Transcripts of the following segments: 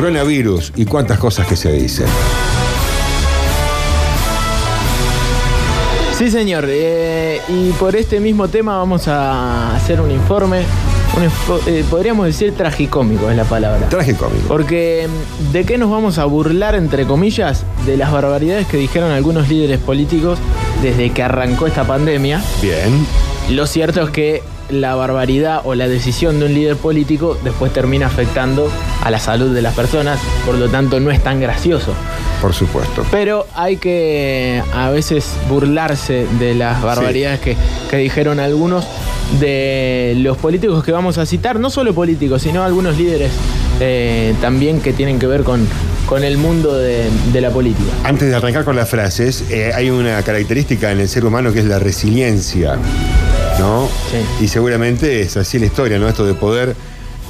coronavirus y cuántas cosas que se dicen. Sí, señor. eh, y por este mismo tema vamos a hacer un informe. un info- eh, podríamos decir tragicómico es la palabra. Tragicómico. Porque mm, ¿de qué nos vamos a burlar, entre comillas? De las barbaridades que dijeron algunos líderes políticos desde que arrancó esta pandemia. Bien. Lo cierto es que la barbaridad o la decisión de un líder político después termina afectando a la salud de las personas, por lo tanto no es tan gracioso. Por supuesto. Pero hay que a veces burlarse de las barbaridades que, que dijeron algunos de los políticos que vamos a citar, no solo políticos, sino algunos líderes eh, también que tienen que ver con, con el mundo de, de la política. Antes de arrancar con las frases, eh, hay una característica en el ser humano que es la resiliencia, ¿no? Sí. Y seguramente es así la historia, ¿no? Esto de poder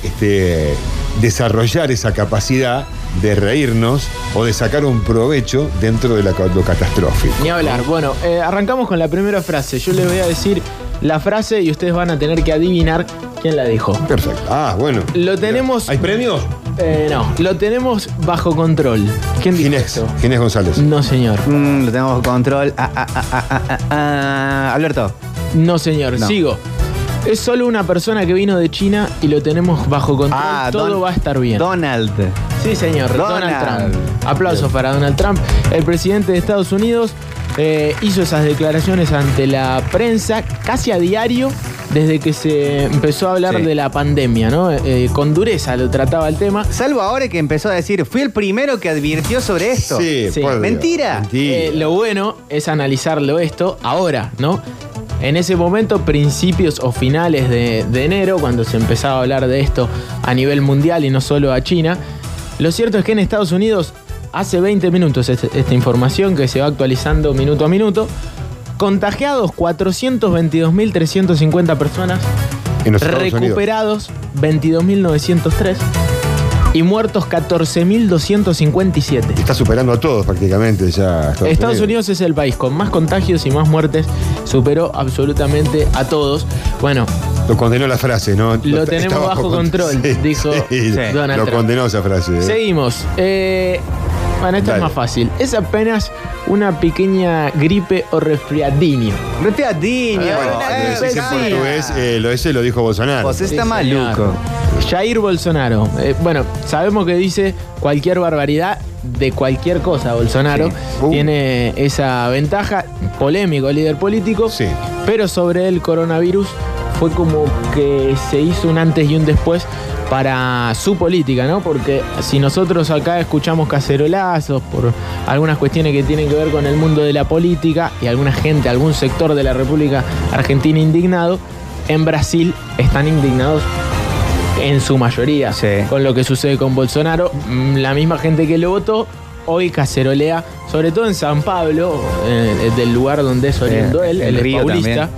este, desarrollar esa capacidad de reírnos o de sacar un provecho dentro de la, lo catastrófico. Ni hablar. Bueno, eh, arrancamos con la primera frase. Yo les voy a decir la frase y ustedes van a tener que adivinar quién la dijo. Perfecto. Ah, bueno. Lo tenemos. ¿Hay premios? Eh, no, lo tenemos bajo control. ¿Quién dijo Ginés. eso? Ginés González. No, señor. Mm, lo tenemos bajo control. Ah, ah, ah, ah, ah, ah, ah. Alberto. No, señor. No. Sigo. Es solo una persona que vino de China y lo tenemos bajo control. Ah, Todo Don- va a estar bien. Donald. sí, señor. Donald, Donald. Trump. Aplausos para Donald Trump. El presidente de Estados Unidos eh, hizo esas declaraciones ante la prensa casi a diario desde que se empezó a hablar Sí. de la pandemia, ¿no? Eh, con dureza lo trataba el tema. Salvo ahora que empezó a decir, fui el primero que advirtió sobre esto. Sí, Sí. por Dios. Mentira. Mentira. Eh, lo bueno es analizarlo esto ahora, ¿no? En ese momento, principios o finales de, de enero, cuando se empezaba a hablar de esto a nivel mundial y no solo a China, lo cierto es que en Estados Unidos, hace 20 minutos este- esta información que se va actualizando minuto a minuto, contagiados 422.350 personas, recuperados 22.903 y muertos 14.257. Está superando a todos prácticamente ya. Estados Unidos es el país con más contagios y más muertes, superó absolutamente a todos. Bueno, Lo condenó la frase, ¿no? Lo tenemos bajo control, dijo Donald Lo Trump. condenó esa frase. ¿eh? seguimos. Eh, bueno, esto Dale. es más fácil. Es apenas una pequeña gripe o resfriadinho. Resfriadinho. Bueno, en portugués, eh, lo ese lo dijo Bolsonaro. Vos está Sí, maluco. Jair Bolsonaro. Eh, bueno, sabemos que dice cualquier barbaridad de cualquier cosa. Bolsonaro Sí. Uh. tiene esa ventaja. Polémico líder político. Sí. Pero sobre el coronavirus fue como que se hizo un antes y un después para su política, ¿no? Porque si nosotros acá escuchamos cacerolazos por algunas cuestiones que tienen que ver con el mundo de la política y alguna gente, algún sector de la República Argentina indignado, en Brasil están indignados en su mayoría Sí. con lo que sucede con Bolsonaro. Mm, La misma gente que lo votó hoy cacerolea, sobre todo en San Pablo, eh, del lugar donde es oriundo él, el Río paulista.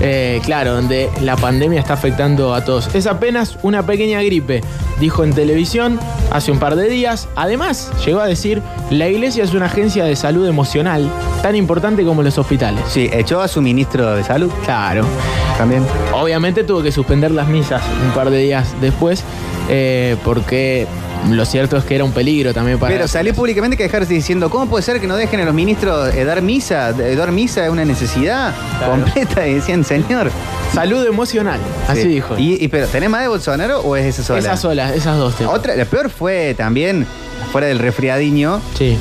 Eh, claro, donde la pandemia está afectando a todos. Es apenas una pequeña gripe, dijo en televisión hace un par de días. Además, llegó a decir, la iglesia es una agencia de salud emocional tan importante como los hospitales. Sí, echó a su ministro de salud Claro. también. Obviamente tuvo que suspender las misas un par de días después, eh, porque lo cierto es que era un peligro también para... Pero salió públicamente que dejarse diciendo, ¿cómo puede ser que no dejen a los ministros eh, dar misa? Eh, dar misa es una necesidad Claro. completa. Y decían, señor. Salud emocional, así Sí. dijo. Y, y- pero, ¿tenés más de Bolsonaro o es esa sola? esas solas, esas dos temas. Otra, la peor fue también, fuera del resfriadiño, Sí.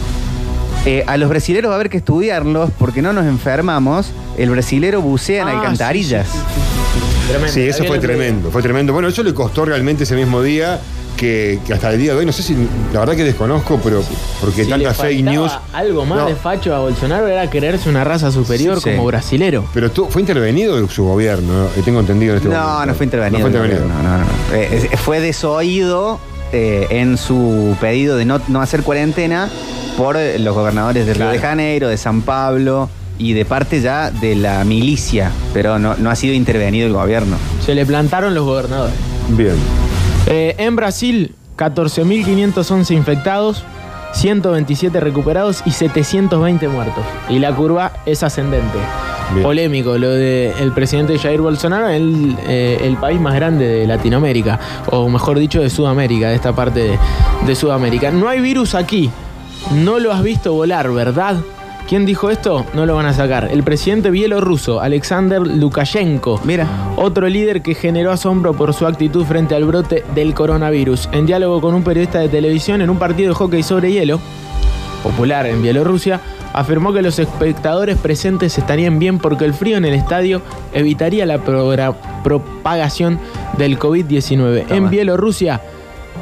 eh, a los brasileros va a haber que estudiarlos porque no nos enfermamos. El brasilero bucea en Ah, alcantarillas. sí, sí, sí, sí. Tremendo. Sí, eso fue tremendo, fue tremendo. Bueno, eso le costó realmente ese mismo día que, que hasta el día de hoy, no sé si, la verdad que desconozco, pero porque Si fake news. Algo más No. de facho a Bolsonaro era creerse una raza superior Sí, sí. como brasilero. Pero tú- fue intervenido su gobierno, ¿no? Eh, tengo entendido en este No, momento. no fue intervenido. No fue intervenido. No, no, no. Eh, fue desoído eh, en su pedido de no, no hacer cuarentena por los gobernadores de Río de. Janeiro, de San Pablo y de parte ya de la milicia, pero no, no ha sido intervenido el gobierno. Se le plantaron los gobernadores. Bien. Eh, en Brasil, 14.511 infectados, 127 recuperados y 720 muertos. Y la curva es ascendente. Bien. Polémico lo del presidente Jair Bolsonaro el, eh, el país más grande de Latinoamérica, o mejor dicho, de Sudamérica, de esta parte de, de Sudamérica. No hay virus aquí, no lo has visto volar, ¿verdad? ¿Quién dijo esto? No lo van a sacar. El presidente bielorruso, Alexander Lukashenko. Mira. Otro líder que generó asombro por su actitud frente al brote del coronavirus. En diálogo con un periodista de televisión en un partido de hockey sobre hielo, popular en Bielorrusia, afirmó que los espectadores presentes estarían bien porque el frío en el estadio evitaría la propagación del COVID-19. En. Bielorrusia,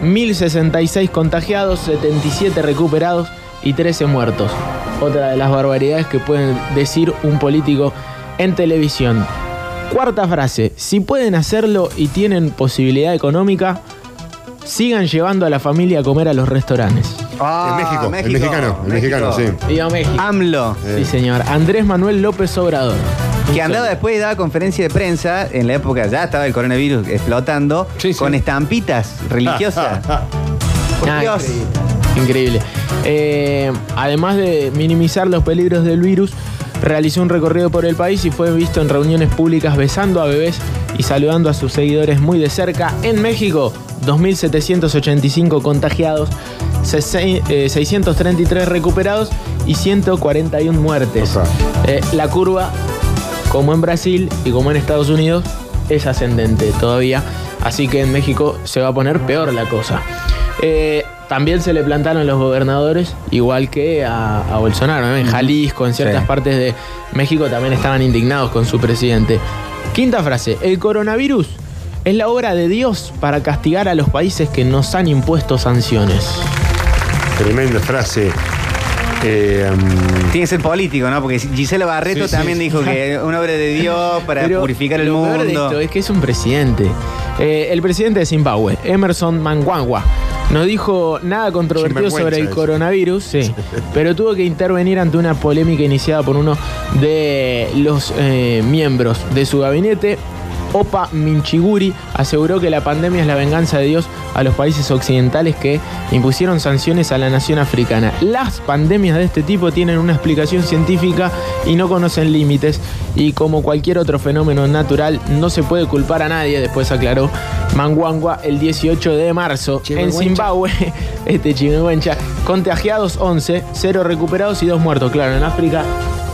1066 contagiados, 77 recuperados y 13 muertos. Otra de las barbaridades que pueden decir un político en televisión. Cuarta frase, si pueden hacerlo y tienen posibilidad económica, sigan llevando a la familia a comer a los restaurantes. Ah, el México, el mexicano, el mexicano, sí. Viva México. AMLO, Sí, señor. Andrés Manuel López Obrador. que andaba después y daba conferencia de prensa en la época, ya estaba el coronavirus explotando, Sí, sí. con estampitas religiosas. Por Ah, Dios. Increíble. Increíble. Eh, además de minimizar los peligros del virus, realizó un recorrido por el país y fue visto en reuniones públicas besando a bebés y saludando a sus seguidores muy de cerca. En México, 2.785 contagiados, sese- eh, 633 recuperados y 141 muertes. Eh, la curva, como en Brasil y como en Estados Unidos, es ascendente todavía. Así que en México se va a poner peor la cosa. Eh, también se le plantaron los gobernadores, igual que a, a Bolsonaro. ¿no? En Jalisco, en ciertas Sí. partes de México también estaban indignados con su presidente. Quinta frase, el coronavirus es la obra de Dios para castigar a los países que nos han impuesto sanciones. Tremenda frase. Eh, um, Tiene que ser político, ¿no? Porque Gisela Barreto Sí, también sí. dijo que una obra de Dios para Pero purificar el lo peor de mundo. esto es que es un presidente. Eh, el presidente de Zimbabue, Emerson Mnangagwa, no dijo nada controvertido sobre el eso. coronavirus, sí, pero tuvo que intervenir ante una polémica iniciada por uno de los eh, miembros de su gabinete. Opa Minchiguri aseguró que la pandemia es la venganza de Dios a los países occidentales que impusieron sanciones a la nación africana. Las pandemias de este tipo tienen una explicación científica y no conocen límites y como cualquier otro fenómeno natural no se puede culpar a nadie, después aclaró Manguangua el 18 de marzo en. Zimbabue, este Chimenguencha, contagiados 11, 0 recuperados y 2 muertos. Claro, en África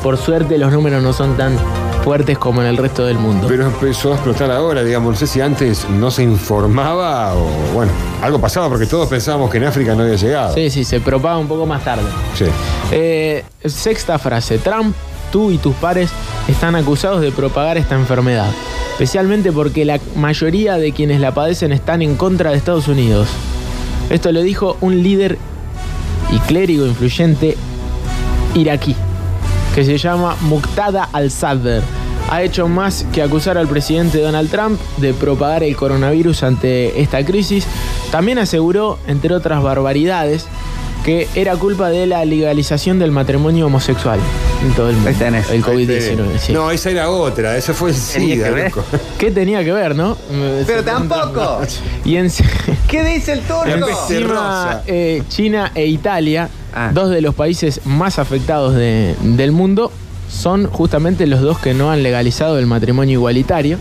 por suerte los números no son tan fuertes como en el resto del mundo. pero empezó a explotar ahora, digamos. No sé si antes no se informaba o, bueno, algo pasaba porque todos pensábamos que en África no había llegado. Sí, sí, se propaga un poco más tarde. Sí. Eh, sexta frase. Trump, tú y tus pares están acusados de propagar esta enfermedad. Especialmente porque la mayoría de quienes la padecen están en contra de Estados Unidos. Esto lo dijo un líder y clérigo influyente iraquí, que se llama Muqtada al-Sadr. Ha hecho más que acusar al presidente Donald Trump de propagar el coronavirus ante esta crisis. También aseguró, entre otras barbaridades, que era culpa de la legalización del matrimonio homosexual en todo el mundo. Ahí tenés. El Ahí COVID-19. tenés. sí. No, esa era otra, esa fue el SIDA, que ver. ¿Qué tenía que ver, no? Pero tampoco. Y en, ¿Qué dice el turco? de- Encima, eh, China e Italia, Ah. dos de los países más afectados de- del mundo, son justamente los dos que no han legalizado el matrimonio igualitario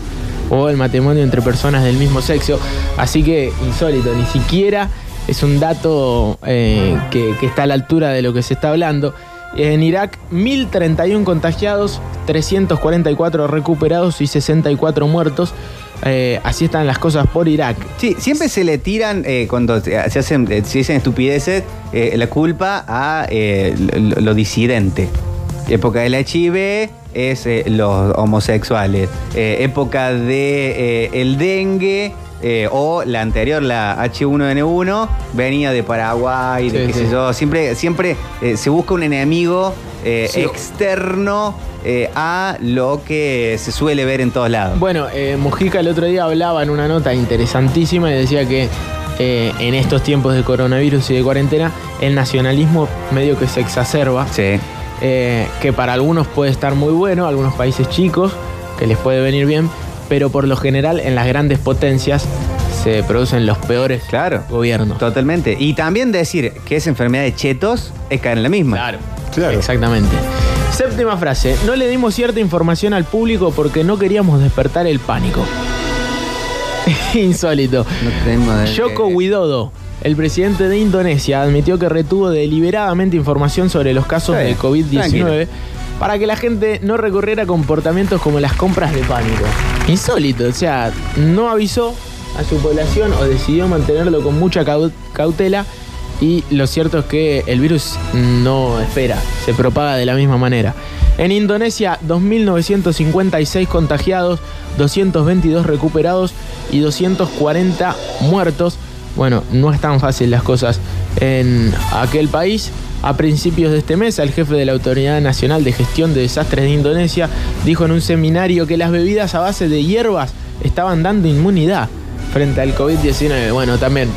o el matrimonio entre personas del mismo sexo. Así que insólito, ni siquiera es un dato eh, que, que está a la altura de lo que se está hablando. En Irak, 1031 contagiados, 344 recuperados y 64 muertos. Eh, así están las cosas por Irak. Sí, siempre se le tiran, eh, cuando se hacen, eh, se estupideces, la culpa a lo, lo disidente. Época del HIV es los homosexuales. Época de el dengue eh, o la anterior, la H1N1, venía de Paraguay, de Sí, qué sí. sé yo. Siempre, siempre eh, se busca un enemigo eh, Sí. externo eh, a lo que se suele ver en todos lados. Bueno, eh, Mujica el otro día hablaba en una nota interesantísima y decía que eh, en estos tiempos de coronavirus y de cuarentena, el nacionalismo medio que se exacerba, Sí. que para algunos puede estar muy bueno, algunos países chicos, que les puede venir bien, pero por lo general en las grandes potencias se producen los peores Claro. gobiernos. Totalmente. Y también decir que es enfermedad de chetos es caer en la misma. Claro. Claro. Exactamente. Séptima frase. No le dimos cierta información al público porque no queríamos despertar el pánico. Insólito. No tenemos de- Joko Widodo, el presidente de Indonesia, admitió que retuvo deliberadamente información sobre los casos Está de bien, COVID-19 tranquilo. Para que la gente no recurriera a comportamientos como las compras de pánico. Insólito, o sea, no avisó a su población o decidió mantenerlo con mucha cau- cautela y lo cierto es que el virus no espera, se propaga de la misma manera. En Indonesia, 2.956 contagiados, 222 recuperados y 240 muertos. Bueno, no es tan fácil las cosas en aquel país. A principios de este mes, el jefe de la Autoridad Nacional de Gestión de Desastres de Indonesia dijo en un seminario que las bebidas a base de hierbas estaban dando inmunidad frente al COVID-19. Bueno, también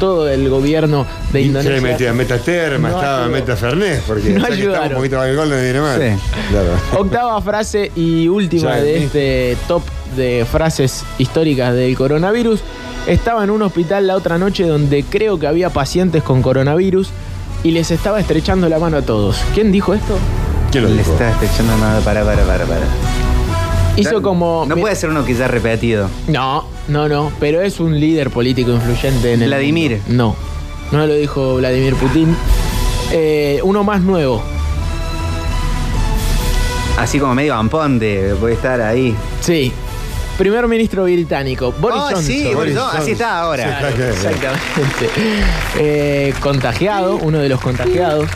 todo el gobierno de Se le Indonesia. metía metaterma, No estaba metafernés, porque No que estaba ayudaron. un poquito de alcohol no viene mal. Sí. Claro. Octava frase y última Ya, de sí. este top de frases históricas del coronavirus. Estaba en un hospital la otra noche donde creo que había pacientes con coronavirus y les estaba estrechando la mano a todos. ¿Quién dijo esto? ¿Quién lo Le dijo? estás echando mano para, para, para, para. Hizo como... No puede ser uno que ya repetido. No, no, no, pero es un líder político influyente en el Vladimir. mundo. No, no lo dijo Vladimir Putin. Eh, uno más nuevo. Así como medio ampón de voy a estar ahí. Sí. Primer ministro británico, Boris Oh, Johnson. sí, Boris Boris Johnson, así está ahora. Claro, exactamente. Eh, contagiado, uno de los contagiados,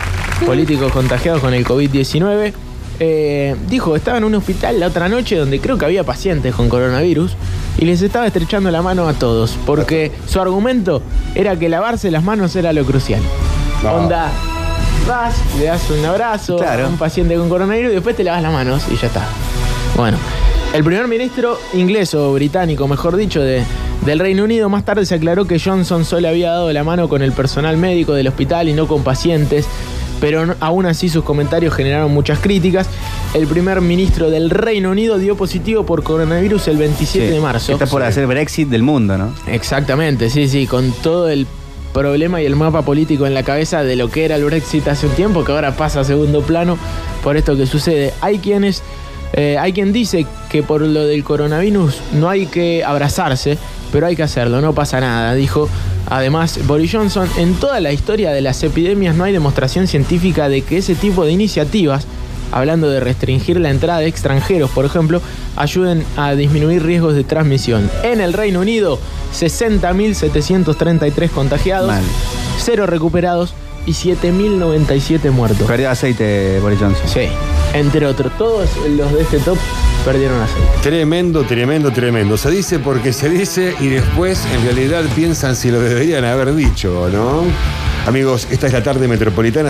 políticos contagiados con el COVID-19, eh, dijo, estaba en un hospital la otra noche donde creo que había pacientes con coronavirus y les estaba estrechando la mano a todos, porque su argumento era que lavarse las manos era lo crucial. No. Onda, vas, le das un abrazo Claro. a un paciente con coronavirus y después te lavas las manos y ya está. Bueno, el primer ministro inglés o británico, mejor dicho, de, del Reino Unido más tarde se aclaró que Johnson solo había dado la mano con el personal médico del hospital y no con pacientes, pero aún así sus comentarios generaron muchas críticas. El primer ministro del Reino Unido dio positivo por coronavirus el 27 Sí, de marzo. Está por hacer Brexit del mundo, ¿no? Exactamente, sí, sí, con todo el problema y el mapa político en la cabeza de lo que era el Brexit hace un tiempo, que ahora pasa a segundo plano por esto que sucede. Hay quienes, eh, hay quien dice que por lo del coronavirus no hay que abrazarse, pero hay que hacerlo, no pasa nada, dijo. Además, Boris Johnson, en toda la historia de las epidemias no hay demostración científica de que ese tipo de iniciativas hablando de restringir la entrada de extranjeros, por ejemplo, ayuden a disminuir riesgos de transmisión. En el Reino Unido, 60.733 contagiados, Mal. cero recuperados y 7.097 muertos. Perdió aceite Boris Johnson. Sí, entre otros, todos los de este top perdieron aceite. Tremendo, tremendo, tremendo. Se dice porque se dice y después en realidad piensan si lo deberían haber dicho, ¿no? Amigos, esta es la tarde metropolitana.